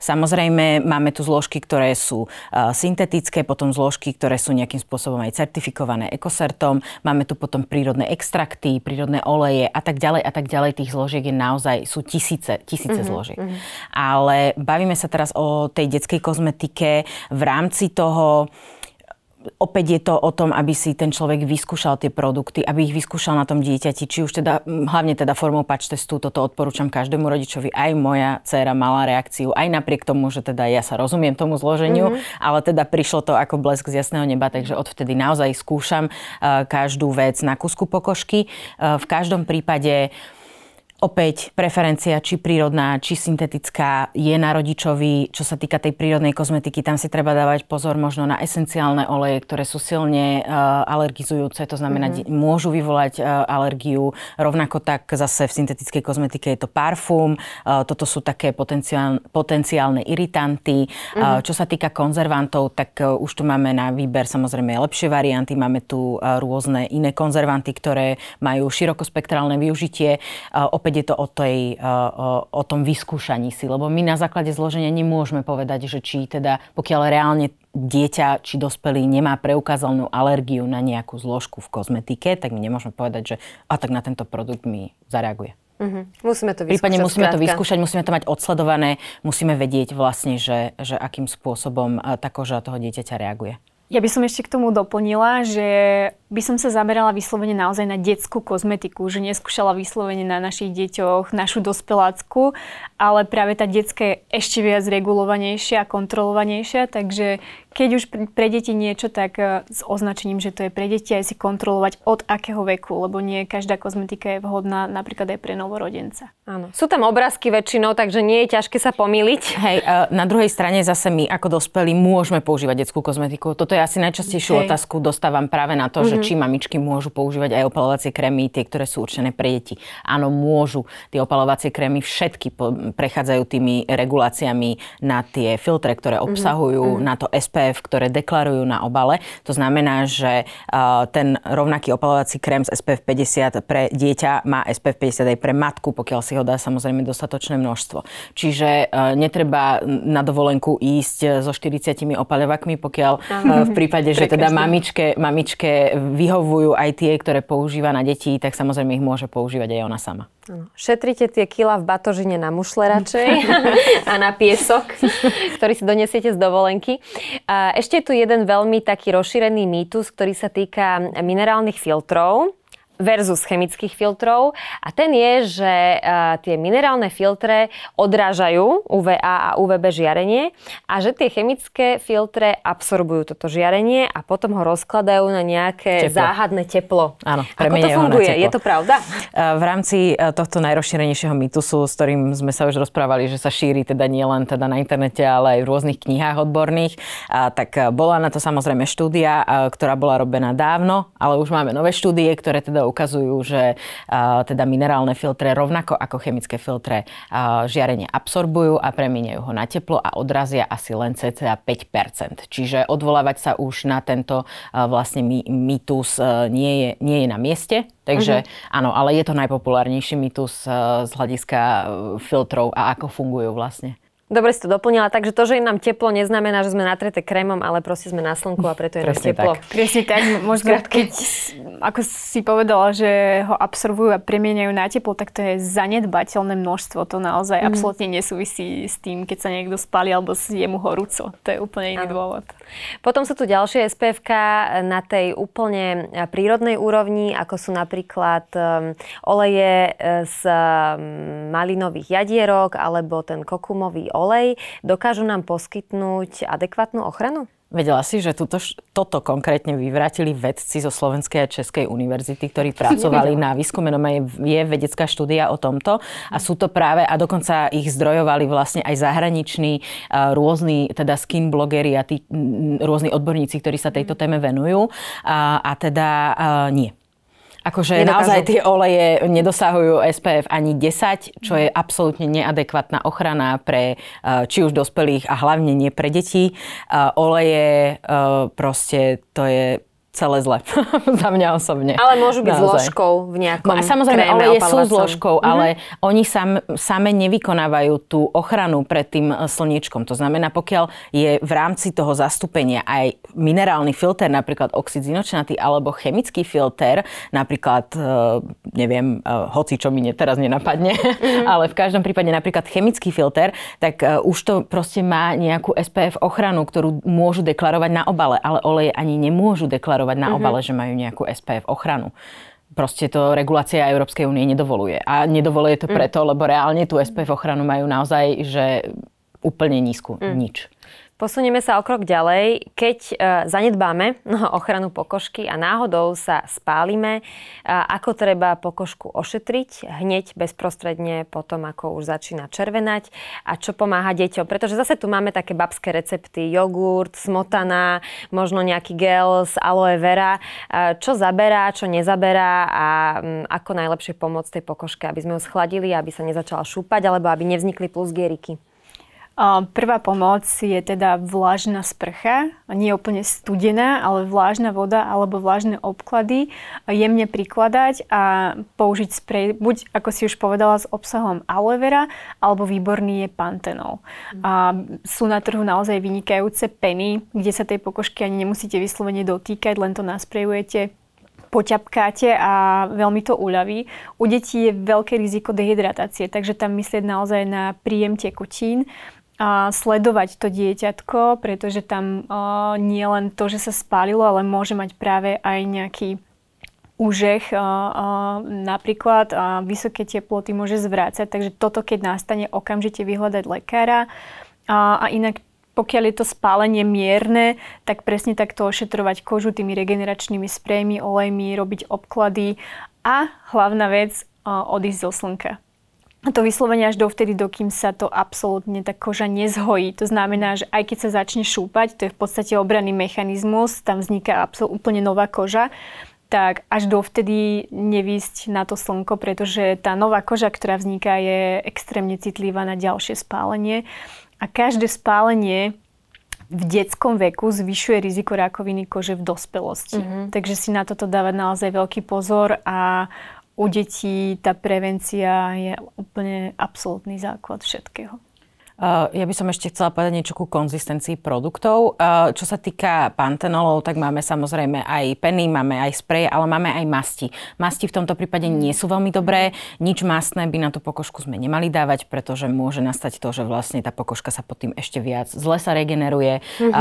Speaker 2: Samozrejme, máme tu zložky, ktoré sú uh, syntetické, potom zložky, ktoré sú nejakým spôsobom aj certifikované ekosertom, máme tu potom prírodné extrakty, prírodné oleje a tak ďalej a tak ďalej. Tých zložiek je naozaj, sú tisíce, tisíce mm-hmm, zložiek. Mm-hmm. Ale bavíme sa teraz o tej detskej kozmetike v rámci toho, opäť je to o tom, aby si ten človek vyskúšal tie produkty, aby ich vyskúšal na tom dieťati, či už teda, hlavne teda formou patch testu, toto odporúčam každému rodičovi. Aj moja dcéra mala reakciu, aj napriek tomu, že teda ja sa rozumiem tomu zloženiu, mm-hmm. ale teda prišlo to ako blesk z jasného neba, takže odvtedy naozaj skúšam uh, každú vec na kusku pokožky. Uh, v každom prípade Opäť preferencia, či prírodná, či syntetická, je na rodičovi. Čo sa týka tej prírodnej kozmetiky, tam si treba dávať pozor možno na esenciálne oleje, ktoré sú silne uh, alergizujúce, to znamená, mm-hmm. môžu vyvolať uh, alergiu. Rovnako tak zase v syntetickej kozmetike je to parfum. Uh, toto sú také potenciál, potenciálne iritanty. Mm-hmm. Uh, čo sa týka konzervantov, tak uh, už tu máme na výber samozrejme lepšie varianty. Máme tu uh, rôzne iné konzervanty, ktoré majú širokospektrálne využitie. Uh, opäť opäť je to o, tej, o, o tom vyskúšaní si, lebo my na základe zloženia nemôžeme povedať, že či teda, pokiaľ reálne dieťa či dospelý nemá preukázanú alergiu na nejakú zložku v kozmetike, tak my nemôžeme povedať, že a tak na tento produkt mi zareaguje.
Speaker 1: Uh-huh. Musíme to vyskúšať.
Speaker 2: Prípadne musíme
Speaker 1: skrátka.
Speaker 2: to vyskúšať, musíme to mať odsledované, musíme vedieť vlastne, že, že akým spôsobom tá koža toho dieťaťa reaguje.
Speaker 3: Ja by som ešte k tomu doplnila, že by som sa zamerala vyslovene naozaj na detskú kozmetiku, že neskúšala vyslovene na našich deťoch našu dospelácku, ale práve tá detská je ešte viac regulovanejšia a kontrolovanejšia, takže keď už pre deti niečo, tak e, s označením, že to je pre deti, aj si kontrolovať od akého veku, lebo nie každá kozmetika je vhodná napríklad aj pre novorodenca.
Speaker 1: Áno. Sú tam obrázky väčšinou, takže nie je ťažké sa pomýliť.
Speaker 2: Hej, na druhej strane zase my ako dospelí môžeme používať detskú kozmetiku. Toto je asi najčastejšiu Hej. otázku, dostávam práve na to, mm-hmm. že mhm. či mamičky môžu používať aj opalovacie krémy, tie, ktoré sú určené pre deti. Áno, môžu. Tie opalovacie krémy všetky prechádzajú tými reguláciami na tie filtre, ktoré mhm. obsahujú, mm-hmm. na to SP SPF, ktoré deklarujú na obale. To znamená, že ten rovnaký opalovací krém z SPF 50 pre dieťa má SPF 50 aj pre matku, pokiaľ si ho dá samozrejme dostatočné množstvo. Čiže netreba na dovolenku ísť so 40 opaľovakmi, pokiaľ v prípade, že teda mamičke, mamičke vyhovujú aj tie, ktoré používa na deti, tak samozrejme ich môže používať aj ona sama.
Speaker 1: Šetrite tie kila v batožine na mušle radšej a na piesok, ktorý si donesiete z dovolenky. A ešte je tu jeden veľmi taký rozšírený mýtus, ktorý sa týka minerálnych filtrov versus chemických filtrov. A ten je, že uh, tie minerálne filtre odrážajú UVA a UVB žiarenie a že tie chemické filtre absorbujú toto žiarenie a potom ho rozkladajú na nejaké teplo. záhadné teplo.
Speaker 2: Áno,
Speaker 1: Ako to funguje? Je to pravda?
Speaker 2: Uh, v rámci uh, tohto najrozšírenejšieho mýtusu, s ktorým sme sa už rozprávali, že sa šíri teda nielen teda na internete, ale aj v rôznych knihách odborných, tak bola na to samozrejme štúdia, ktorá bola robená dávno, ale už máme nové štúdie, ktoré teda ukazujú, že teda minerálne filtre rovnako ako chemické filtre žiarenie absorbujú a premieňajú ho na teplo a odrazia asi len cca 5%. Čiže odvolávať sa už na tento vlastne mýtus nie je, nie je na mieste. Takže uh-huh. áno, ale je to najpopulárnejší mýtus z hľadiska filtrov a ako fungujú vlastne.
Speaker 1: Dobre si to doplnila, takže to, že je nám teplo, neznamená, že sme natreté krémom, ale proste sme na slnku a preto je nám teplo.
Speaker 3: Tak. Presne tak. Možno keď, ako si povedala, že ho absorbujú a premieňajú na teplo, tak to je zanedbateľné množstvo. To naozaj mm. absolútne nesúvisí s tým, keď sa niekto spali alebo je mu horúco. To je úplne iný ano. dôvod.
Speaker 1: Potom sú tu ďalšie SPF na tej úplne prírodnej úrovni, ako sú napríklad um, oleje e, z um, malinových jadierok alebo ten kokumový olej dokážu nám poskytnúť adekvátnu ochranu?
Speaker 2: Vedela si, že tuto, toto konkrétne vyvrátili vedci zo Slovenskej a Českej univerzity, ktorí pracovali na výskume. No je vedecká štúdia o tomto a sú to práve, a dokonca ich zdrojovali vlastne aj zahraniční rôzni, teda skin blogeri a tí rôzni odborníci, ktorí sa tejto téme venujú. A, a teda nie. Akože Nedokážu. naozaj tie oleje nedosahujú SPF ani 10, čo je absolútne neadekvátna ochrana pre eh, či už dospelých a hlavne nie pre deti. Eh, oleje eh, proste to je celé zle. Za mňa osobne.
Speaker 1: Ale môžu byť Naozaj. zložkou v nejakom
Speaker 2: A Samozrejme,
Speaker 1: kréme,
Speaker 2: oleje sú zložkou, mm-hmm. ale oni sam, same nevykonávajú tú ochranu pred tým e, slniečkom. To znamená, pokiaľ je v rámci toho zastúpenia aj minerálny filter, napríklad oxid zinočnatý, alebo chemický filter, napríklad, e, neviem, e, hoci čo mi teraz nenapadne, mm-hmm. ale v každom prípade napríklad chemický filter, tak už to proste má nejakú SPF ochranu, ktorú môžu deklarovať na obale, ale oleje ani nemôžu deklarovať deklarovať na obale, že majú nejakú SPF ochranu. Proste to regulácia Európskej únie nedovoluje. A nedovoluje to mm. preto, lebo reálne tú SPF ochranu majú naozaj, že úplne nízku. Mm. Nič.
Speaker 1: Posunieme sa o krok ďalej. Keď e, zanedbáme ochranu pokožky a náhodou sa spálime, e, ako treba pokožku ošetriť hneď bezprostredne potom, ako už začína červenať a čo pomáha deťom. Pretože zase tu máme také babské recepty. Jogurt, smotana, možno nejaký gel z aloe vera. E, čo zaberá, čo nezaberá a m, ako najlepšie pomôcť tej pokožke, aby sme ju schladili, aby sa nezačala šúpať alebo aby nevznikli plusgieriky.
Speaker 3: Prvá pomoc je teda vlážna sprcha, nie úplne studená, ale vlážna voda alebo vlážne obklady, jemne prikladať a použiť sprej, buď ako si už povedala s obsahom aloe vera, alebo výborný je pantenol. A sú na trhu naozaj vynikajúce peny, kde sa tej pokožky ani nemusíte vyslovene dotýkať, len to nasprejujete poťapkáte a veľmi to uľaví. U detí je veľké riziko dehydratácie, takže tam myslieť naozaj na príjem tekutín sledovať to dieťatko, pretože tam nie len to, že sa spálilo, ale môže mať práve aj nejaký úžeh, napríklad vysoké teploty môže zvrácať, takže toto keď nastane, okamžite vyhľadať lekára. A inak pokiaľ je to spálenie mierne, tak presne takto ošetrovať kožu tými regeneračnými sprejmi, olejmi, robiť obklady a hlavná vec, odísť zo slnka. A to vyslovene až dovtedy, dokým sa to absolútne tá koža nezhojí. To znamená, že aj keď sa začne šúpať, to je v podstate obranný mechanizmus, tam vzniká úplne nová koža, tak až dovtedy nevýsť na to slnko, pretože tá nová koža, ktorá vzniká, je extrémne citlivá na ďalšie spálenie. A každé spálenie v detskom veku zvyšuje riziko rakoviny kože v dospelosti. Mm-hmm. Takže si na toto dávať naozaj veľký pozor a u detí tá prevencia je úplne absolútny základ všetkého.
Speaker 2: Uh, ja by som ešte chcela povedať niečo ku konzistencii produktov. Uh, čo sa týka pantenolov, tak máme samozrejme aj peny, máme aj spreje, ale máme aj masti. Masti v tomto prípade nie sú veľmi dobré. Nič mastné by na tú pokožku sme nemali dávať, pretože môže nastať to, že vlastne tá pokožka sa pod tým ešte viac zle sa regeneruje.
Speaker 1: Mm-hmm.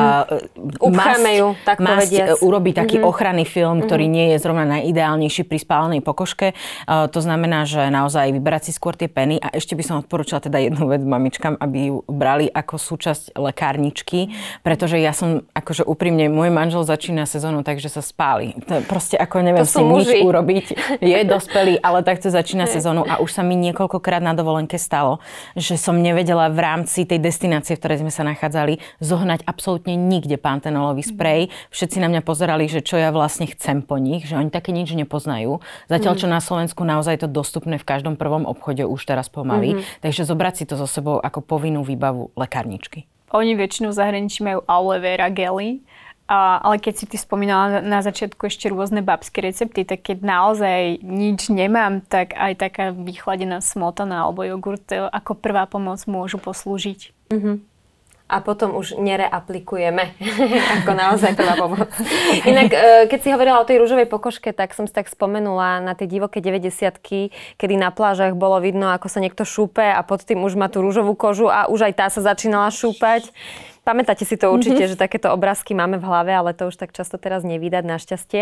Speaker 1: Uh, masť, ju, tak povediac.
Speaker 2: urobí taký mm-hmm. ochranný film, ktorý mm-hmm. nie je zrovna najideálnejší pri spálenej pokožke. To znamená, že naozaj vyberať si skôr tie peny a ešte by som odporúčala teda jednu vec mamičkám, aby ju brali ako súčasť lekárničky, pretože ja som, akože úprimne, môj manžel začína sezónu takže sa spáli. To proste ako neviem si nič urobiť. Je dospelý, ale takto začína sezónu a už sa mi niekoľkokrát na dovolenke stalo, že som nevedela v rámci tej destinácie, v ktorej sme sa nachádzali, zohnať absolútne nikde pantenolový sprej. Všetci na mňa pozerali, že čo ja vlastne chcem po nich, že oni také nič nepoznajú. Zatiaľ, čo na Slovensku naozaj je to dostupné v každom prvom obchode už teraz pomaly. Mm-hmm. Takže zobrať si to so sebou ako povinnú bežnú výbavu lekárničky.
Speaker 3: Oni väčšinou v zahraničí majú aloe vera gely, a, ale keď si ty spomínala na, na začiatku ešte rôzne babské recepty, tak keď naozaj nič nemám, tak aj taká vychladená smotana alebo jogurt ako prvá pomoc môžu poslúžiť. Mm-hmm
Speaker 1: a potom už nereaplikujeme ako naozaj prvá pomoc. Inak, e, keď si hovorila o tej rúžovej pokožke, tak som si tak spomenula na tie divoké 90 kedy na plážach bolo vidno, ako sa niekto šúpe a pod tým už má tú rúžovú kožu a už aj tá sa začínala šúpať. Pamätáte si to určite, mm-hmm. že takéto obrázky máme v hlave, ale to už tak často teraz nevydať našťastie.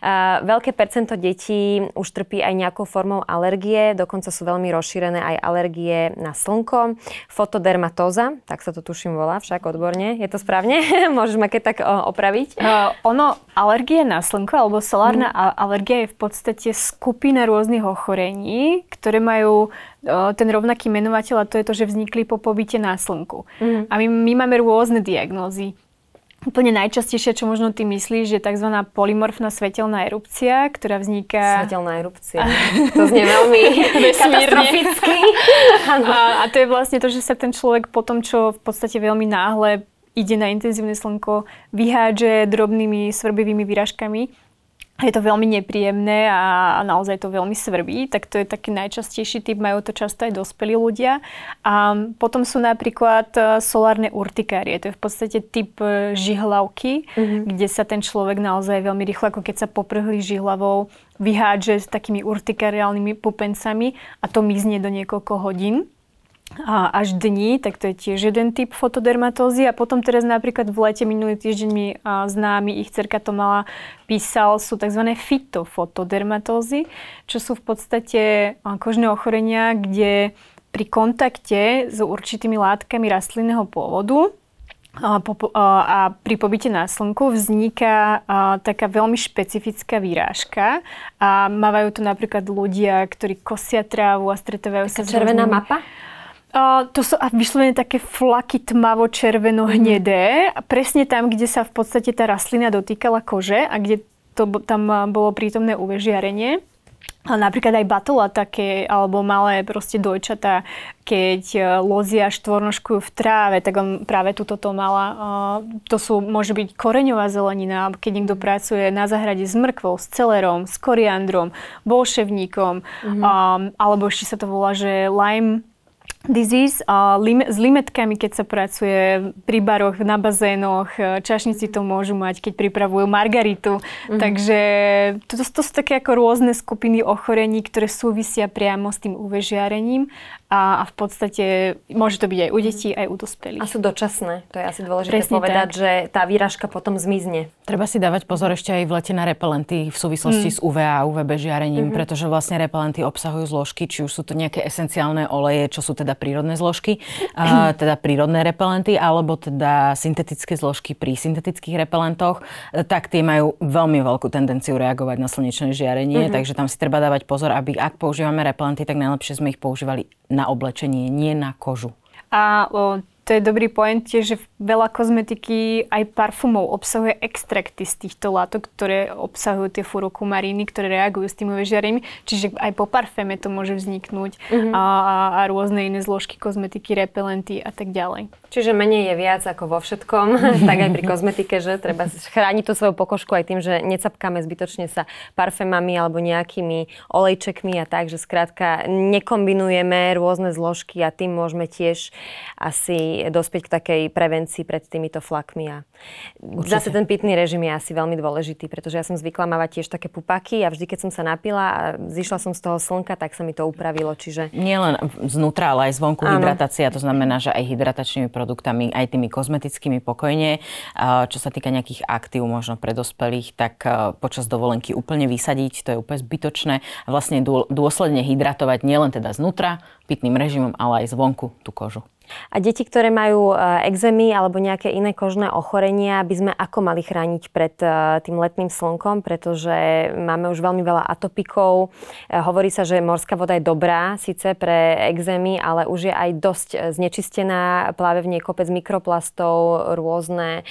Speaker 1: Uh, veľké percento detí už trpí aj nejakou formou alergie, dokonca sú veľmi rozšírené aj alergie na slnko. Fotodermatóza, tak sa to tuším volá však odborne. Je to správne? Môžeš ma keď tak uh, opraviť?
Speaker 3: Uh, ono, alergie na slnko alebo solárna mm. alergia je v podstate skupina rôznych ochorení, ktoré majú ten rovnaký menovateľ a to je to, že vznikli po pobyte na slnku. Mm. A my, my máme rôzne diagnózy. Úplne najčastejšie, čo možno ty myslíš, je tzv. polymorfná svetelná erupcia, ktorá vzniká...
Speaker 1: Svetelná erupcia. To znie veľmi katastroficky.
Speaker 3: a, a to je vlastne to, že sa ten človek po tom, čo v podstate veľmi náhle ide na intenzívne slnko, vyhádže drobnými svrbivými výražkami je to veľmi nepríjemné a, a naozaj to veľmi svrbí, tak to je taký najčastejší typ, majú to často aj dospelí ľudia. A potom sú napríklad e, solárne urtikárie, to je v podstate typ e, žihlavky, mm-hmm. kde sa ten človek naozaj veľmi rýchlo, ako keď sa poprhli žihlavou, vyhádže s takými urtikariálnymi pupencami a to mizne do niekoľko hodín a až dní, tak to je tiež jeden typ fotodermatózy. A potom teraz napríklad v lete minulý týždeň mi známy, ich cerka to mala, písal, sú tzv. fitofotodermatózy, čo sú v podstate kožné ochorenia, kde pri kontakte s určitými látkami rastlinného pôvodu a, a pri pobyte na slnku vzniká a, taká veľmi špecifická výrážka a mávajú to napríklad ľudia, ktorí kosia trávu a stretávajú
Speaker 1: sa s červená rôznymi... mapa?
Speaker 3: Uh, to sú vyslovene také flaky tmavo-červeno-hnedé. Mm. Presne tam, kde sa v podstate tá rastlina dotýkala kože a kde to, tam bolo prítomné UV žiarenie. napríklad aj batola také, alebo malé proste dojčatá, keď e, lozia štvornožkujú v tráve, tak on práve túto to mala. To sú, môže byť koreňová zelenina, keď niekto pracuje na zahrade s mrkvou, s celerom, s koriandrom, bolševníkom, mm-hmm. alebo ešte sa to volá, že lime disease a lim, s limetkami, keď sa pracuje pri baroch, na bazénoch, e, čašníci to môžu mať, keď pripravujú margaritu. Mm-hmm. Takže to, to sú také ako rôzne skupiny ochorení, ktoré súvisia priamo s tým UV žiarením a, a v podstate môže to byť aj u detí, aj u dospelých.
Speaker 1: A sú dočasné, to je asi dôležité Presne povedať, tak. že tá výražka potom zmizne.
Speaker 2: Treba si dávať pozor ešte aj v lete na repelenty v súvislosti mm. s UV a UVB žiarením, mm-hmm. pretože vlastne repelenty obsahujú zložky, či už sú to nejaké esenciálne oleje, čo sú teda prírodné zložky, teda prírodné repelenty, alebo teda syntetické zložky pri syntetických repelentoch, tak tie majú veľmi veľkú tendenciu reagovať na slnečné žiarenie, mm-hmm. takže tam si treba dávať pozor, aby ak používame repelenty, tak najlepšie sme ich používali na oblečenie, nie na kožu.
Speaker 3: A o, to je dobrý point tiež, že veľa kozmetiky aj parfumov obsahuje extrakty z týchto látok, ktoré obsahujú tie furokumaríny, ktoré reagujú s tým žiarami. Čiže aj po parféme to môže vzniknúť mm-hmm. a, a rôzne iné zložky kozmetiky, repelenty a tak ďalej.
Speaker 1: Čiže menej je viac ako vo všetkom, tak aj pri kozmetike, že treba chrániť tú svoju pokožku aj tým, že necapkáme zbytočne sa parfémami alebo nejakými olejčekmi a tak, že skrátka nekombinujeme rôzne zložky a tým môžeme tiež asi dospieť k takej prevencii pred týmito flakmi. A zase ten pitný režim je asi veľmi dôležitý, pretože ja som zvykla mávať tiež také pupaky a vždy, keď som sa napila a zišla som z toho slnka, tak sa mi to upravilo. Čiže...
Speaker 2: Nie len znútra, ale aj zvonku Áno. hydratácia, to znamená, že aj hydratačnými produktami, aj tými kozmetickými pokojne. Čo sa týka nejakých aktív možno pre dospelých, tak počas dovolenky úplne vysadiť, to je úplne zbytočné. Vlastne dôsledne hydratovať nielen teda znútra, pitným režimom, ale aj zvonku tú kožu.
Speaker 1: A deti, ktoré majú e, exémy alebo nejaké iné kožné ochorenia, by sme ako mali chrániť pred e, tým letným slnkom, pretože máme už veľmi veľa atopikov. E, hovorí sa, že morská voda je dobrá síce pre exémy, ale už je aj dosť znečistená, pláve v nej kopec mikroplastov, rôzne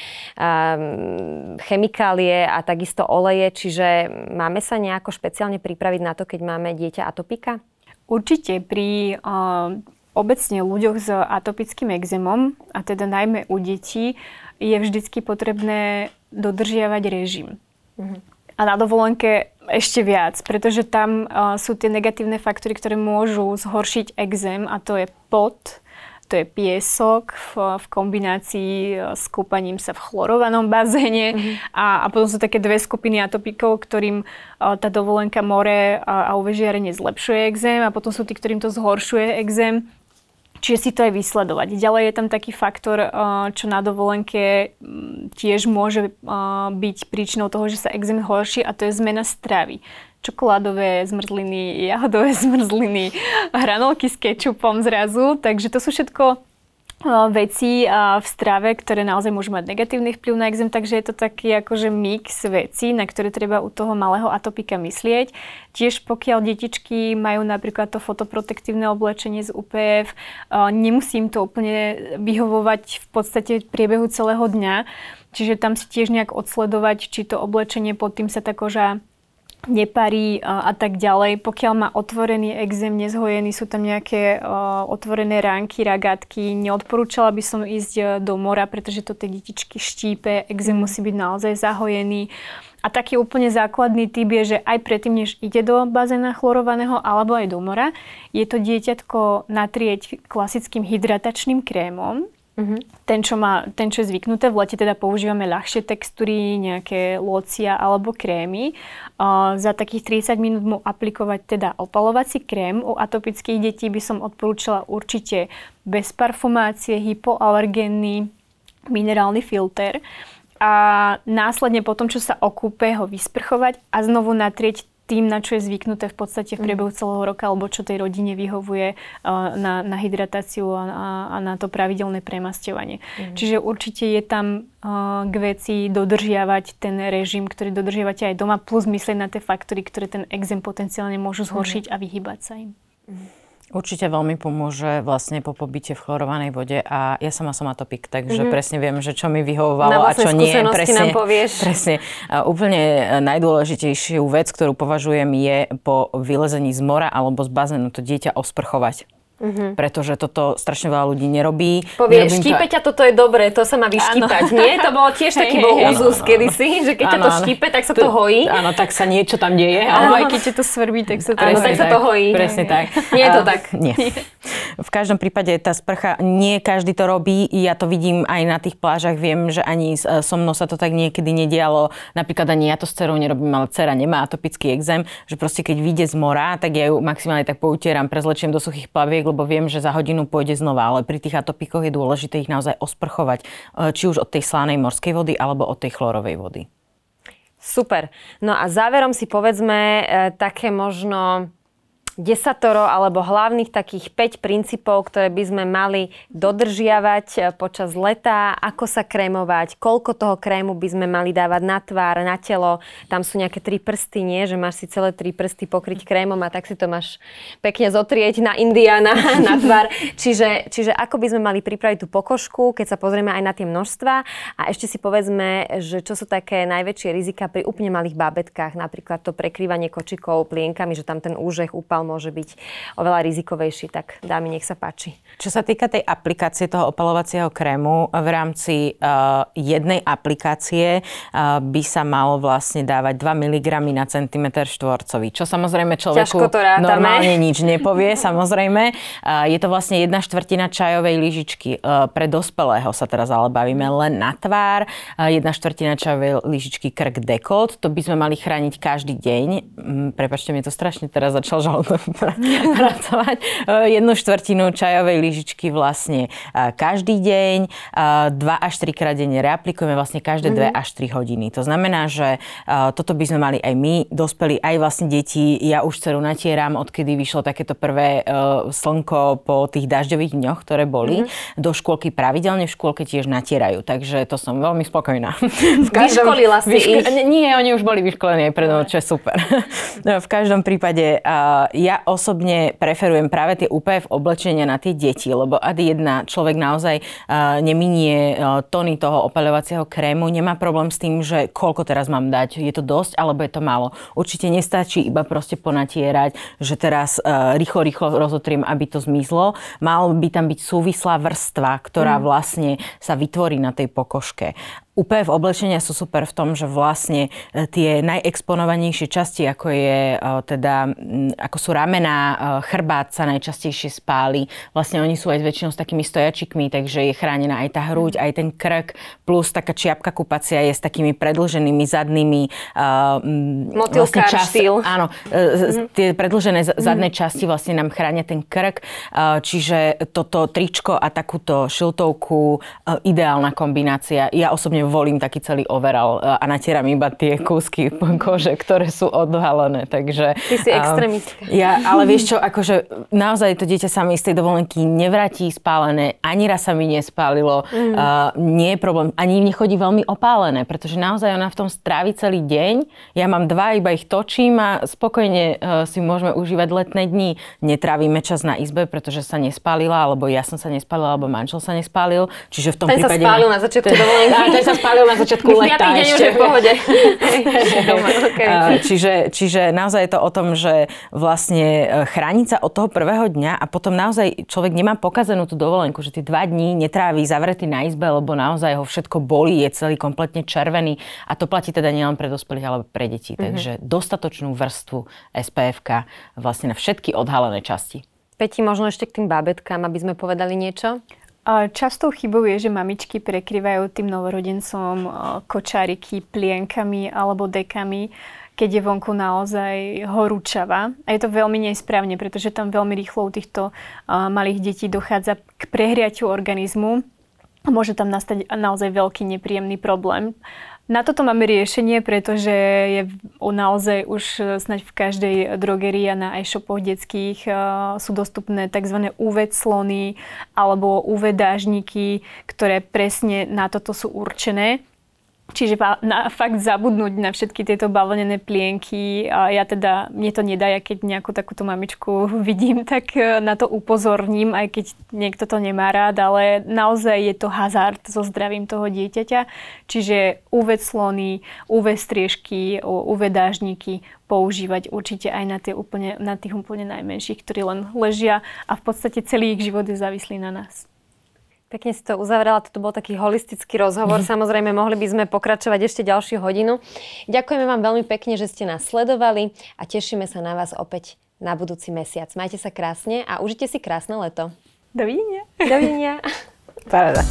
Speaker 1: chemikálie a takisto oleje, čiže máme sa nejako špeciálne pripraviť na to, keď máme dieťa atopika?
Speaker 3: Určite pri uh, obecne ľuďoch s atopickým exémom, a teda najmä u detí, je vždycky potrebné dodržiavať režim. Mm-hmm. A na dovolenke ešte viac, pretože tam uh, sú tie negatívne faktory, ktoré môžu zhoršiť exém a to je pot, to je piesok v, v kombinácii e, s kúpaním sa v chlorovanom bazéne mm-hmm. a, a potom sú také dve skupiny atopikov, ktorým uh, tá dovolenka more a, a uvežiarenie zlepšuje exém a potom sú tí, ktorým to zhoršuje exém Čiže si to aj vysledovať. Ďalej je tam taký faktor, eh, čo na dovolenke mm, tiež môže eh, byť príčinou toho, že sa exém horší a to je zmena stravy čokoládové zmrzliny, jahodové zmrzliny, hranolky s kečupom zrazu. Takže to sú všetko veci v strave, ktoré naozaj môžu mať negatívny vplyv na exém, takže je to taký akože mix vecí, na ktoré treba u toho malého atopika myslieť. Tiež pokiaľ detičky majú napríklad to fotoprotektívne oblečenie z UPF, nemusím to úplne vyhovovať v podstate v priebehu celého dňa, čiže tam si tiež nejak odsledovať, či to oblečenie pod tým sa tá koža neparí a, a tak ďalej. Pokiaľ má otvorený exém, nezhojený, sú tam nejaké uh, otvorené ránky, ragátky, neodporúčala by som ísť e, do mora, pretože to tie detičky štípe, exém musí byť naozaj zahojený. A taký úplne základný typ je, že aj predtým, než ide do bazéna chlorovaného alebo aj do mora, je to dieťatko natrieť klasickým hydratačným krémom, Uh-huh. Ten, čo má, ten, čo je zvyknuté, v lete teda používame ľahšie textúry, nejaké locia alebo krémy. Uh, za takých 30 minút mu aplikovať teda opalovací krém. U atopických detí by som odporúčala určite bez parfumácie, hypoalergénny, minerálny filter. A následne potom, čo sa okúpe, ho vysprchovať a znovu natrieť tým, na čo je zvyknuté v podstate v mhm. priebehu celého roka, alebo čo tej rodine vyhovuje uh, na, na hydratáciu a, a, a na to pravidelné premasťovanie. Mm. Čiže určite je tam uh, k veci dodržiavať ten režim, ktorý dodržiavate aj doma, plus myslieť na tie faktory, ktoré ten exém potenciálne môžu zhoršiť mm. a vyhybať sa im.
Speaker 1: Mm.
Speaker 2: Určite veľmi pomôže vlastne po pobyte v chlorovanej vode a ja sama som atopik, takže mm-hmm. presne viem, že čo mi vyhovovalo a čo nie.
Speaker 1: Presne, nám povieš.
Speaker 2: presne. A úplne najdôležitejšiu vec, ktorú považujem je po vylezení z mora alebo z bazénu to dieťa osprchovať. Uh-huh. Pretože toto strašne veľa ľudí nerobí.
Speaker 1: Povie, štípe to... ťa, toto je dobré, to sa má vyštípať, ano. nie? To bolo tiež taký bol úzus kedysi, že keď ano, ťa to štípe, tak sa to, to hojí.
Speaker 2: Áno, tak sa niečo tam deje.
Speaker 3: Áno, aj keď ťa to svrbí, tak sa to,
Speaker 1: áno, tak, sa to hojí.
Speaker 2: Presne tak.
Speaker 1: Nie je to tak.
Speaker 2: Nie. V každom prípade tá sprcha, nie každý to robí. Ja to vidím aj na tých plážach. Viem, že ani so mnou sa to tak niekedy nedialo. Napríklad ani ja to s cerou nerobím, ale cera nemá atopický exém. Že proste keď vyjde z mora, tak ja ju maximálne tak poutieram, prezlečiem do suchých plaviek, lebo viem, že za hodinu pôjde znova, ale pri tých atopikoch je dôležité ich naozaj osprchovať, e, či už od tej slanej morskej vody alebo od tej chlorovej vody.
Speaker 1: Super. No a záverom si povedzme e, také možno desatoro alebo hlavných takých 5 princípov, ktoré by sme mali dodržiavať eh, počas leta, ako sa krémovať, koľko toho krému by sme mali dávať na tvár, na telo. Tam sú nejaké tri prsty, nie? Že máš si celé tri prsty pokryť krémom a tak si to máš pekne zotrieť na Indiana na tvár. Čiže, čiže ako by sme mali pripraviť tú pokožku, keď sa pozrieme aj na tie množstva a ešte si povedzme, že čo sú také najväčšie rizika pri úplne malých bábetkách, napríklad to prekrývanie kočikov plienkami, že tam ten úžeh, úpal môže byť oveľa rizikovejší. Tak dámy, nech sa páči.
Speaker 2: Čo sa týka tej aplikácie toho opalovacieho krému, v rámci uh, jednej aplikácie uh, by sa malo vlastne dávať 2 mg na centimetr štvorcový, čo samozrejme človeku normálne nič nepovie, samozrejme. Uh, je to vlastne jedna štvrtina čajovej lyžičky. Uh, pre dospelého sa teraz ale bavíme len na tvár. Uh, jedna štvrtina čajovej lyžičky krk dekolt. To by sme mali chrániť každý deň. Mm, prepačte, mi to strašne teraz začal žalúdok pracovať. Eh, jednu štvrtinu čajovej lyžičky vlastne eh, každý deň, 2 eh, až 3 krát denne reaplikujeme vlastne každé 2 mm-hmm. až 3 hodiny. To znamená, že toto by sme mali aj my, dospelí, aj vlastne deti. Ja už dceru natieram, odkedy vyšlo takéto prvé slnko po tých dažďových dňoch, ktoré boli. Mm-hmm. Do škôlky pravidelne v škôlke tiež natierajú, takže to som veľmi spokojná.
Speaker 1: každom, Vyškolila si vyško- ich?
Speaker 2: Nie, oni už boli vyškolení aj predo, čo je super. No, v každom prípade uh, ja osobne preferujem práve tie UPF oblečenia na tie deti, lebo ad jedna človek naozaj uh, neminie uh, tony toho opaľovacieho krému, nemá problém s tým, že koľko teraz mám dať, je to dosť alebo je to málo. Určite nestačí iba proste ponatierať, že teraz uh, rýchlo, rýchlo rozotriem, aby to zmizlo. Mal by tam byť súvislá vrstva, ktorá mm. vlastne sa vytvorí na tej pokožke. UPF oblečenia sú super v tom, že vlastne e, tie najexponovanejšie časti, ako je e, teda, ako sú ramená, e, chrbát sa najčastejšie spáli. Vlastne oni sú aj väčšinou s takými stojačikmi, takže je chránená aj tá hruď, aj ten krk, plus taká čiapka kupacia je s takými predlženými zadnými
Speaker 1: vlastne čas, štýl.
Speaker 2: Áno, mm-hmm. tie predlžené zadné mm-hmm. časti vlastne nám chránia ten krk, čiže toto tričko a takúto šiltovku ideálna kombinácia. Ja osobne volím taký celý overall a natieram iba tie kúsky kože, ktoré sú odhalené. Takže,
Speaker 1: Ty si extrémistka.
Speaker 2: Ja, ale vieš čo, akože naozaj to dieťa sa mi z tej dovolenky nevráti spálené, ani raz sa mi nespálilo, mm. uh, nie je problém, ani nechodí veľmi opálené, pretože naozaj ona v tom strávi celý deň. Ja mám dva, iba ich točím a spokojne uh, si môžeme užívať letné dni. Netrávime čas na izbe, pretože sa nespálila, alebo ja som sa nespálila, alebo manžel sa nespálil. Čiže v tom
Speaker 1: ten
Speaker 2: prípade...
Speaker 1: sa spálil na začiatku dovolenky.
Speaker 2: sa spálil na začiatku leta
Speaker 1: deň ešte. už je v pohode.
Speaker 2: okay. čiže, čiže naozaj je to o tom, že vlastne e, chrániť sa od toho prvého dňa a potom naozaj človek nemá pokazenú tú dovolenku, že tie dva dní netráví zavretý na izbe, lebo naozaj ho všetko bolí, je celý kompletne červený a to platí teda nielen pre dospelých, ale pre deti. Mm-hmm. Takže dostatočnú vrstvu SPF vlastne na všetky odhalené časti.
Speaker 1: Peti, možno ešte k tým bábetkám, aby sme povedali niečo?
Speaker 3: Častou chybou je, že mamičky prekryvajú tým novorodencom kočáriky plienkami alebo dekami, keď je vonku naozaj horúčava. A je to veľmi nesprávne, pretože tam veľmi rýchlo u týchto malých detí dochádza k prehriaťu organizmu. Môže tam nastať naozaj veľký nepríjemný problém. Na toto máme riešenie, pretože je naozaj už e, snaď v každej drogerii a na e-shopoch detských e, sú dostupné tzv. UV clony alebo UV dážniky, ktoré presne na toto sú určené. Čiže na, fakt zabudnúť na všetky tieto bavlnené plienky. A ja teda, mne to nedá, ja keď nejakú takúto mamičku vidím, tak e, na to upozorním, aj keď niekto to nemá rád, ale naozaj je to hazard so zdravím toho dieťaťa. Čiže UV clony, UV striežky, UV dážniky používať určite aj na, tie úplne, na tých úplne najmenších, ktorí len ležia a v podstate celý ich život je závislý na nás.
Speaker 1: Pekne si to uzavrela, toto bol taký holistický rozhovor. Samozrejme, mohli by sme pokračovať ešte ďalšiu hodinu. Ďakujeme vám veľmi pekne, že ste nás sledovali a tešíme sa na vás opäť na budúci mesiac. Majte sa krásne a užite si krásne leto.
Speaker 3: Dovidenia.
Speaker 1: Dovidenia.
Speaker 2: Paráda.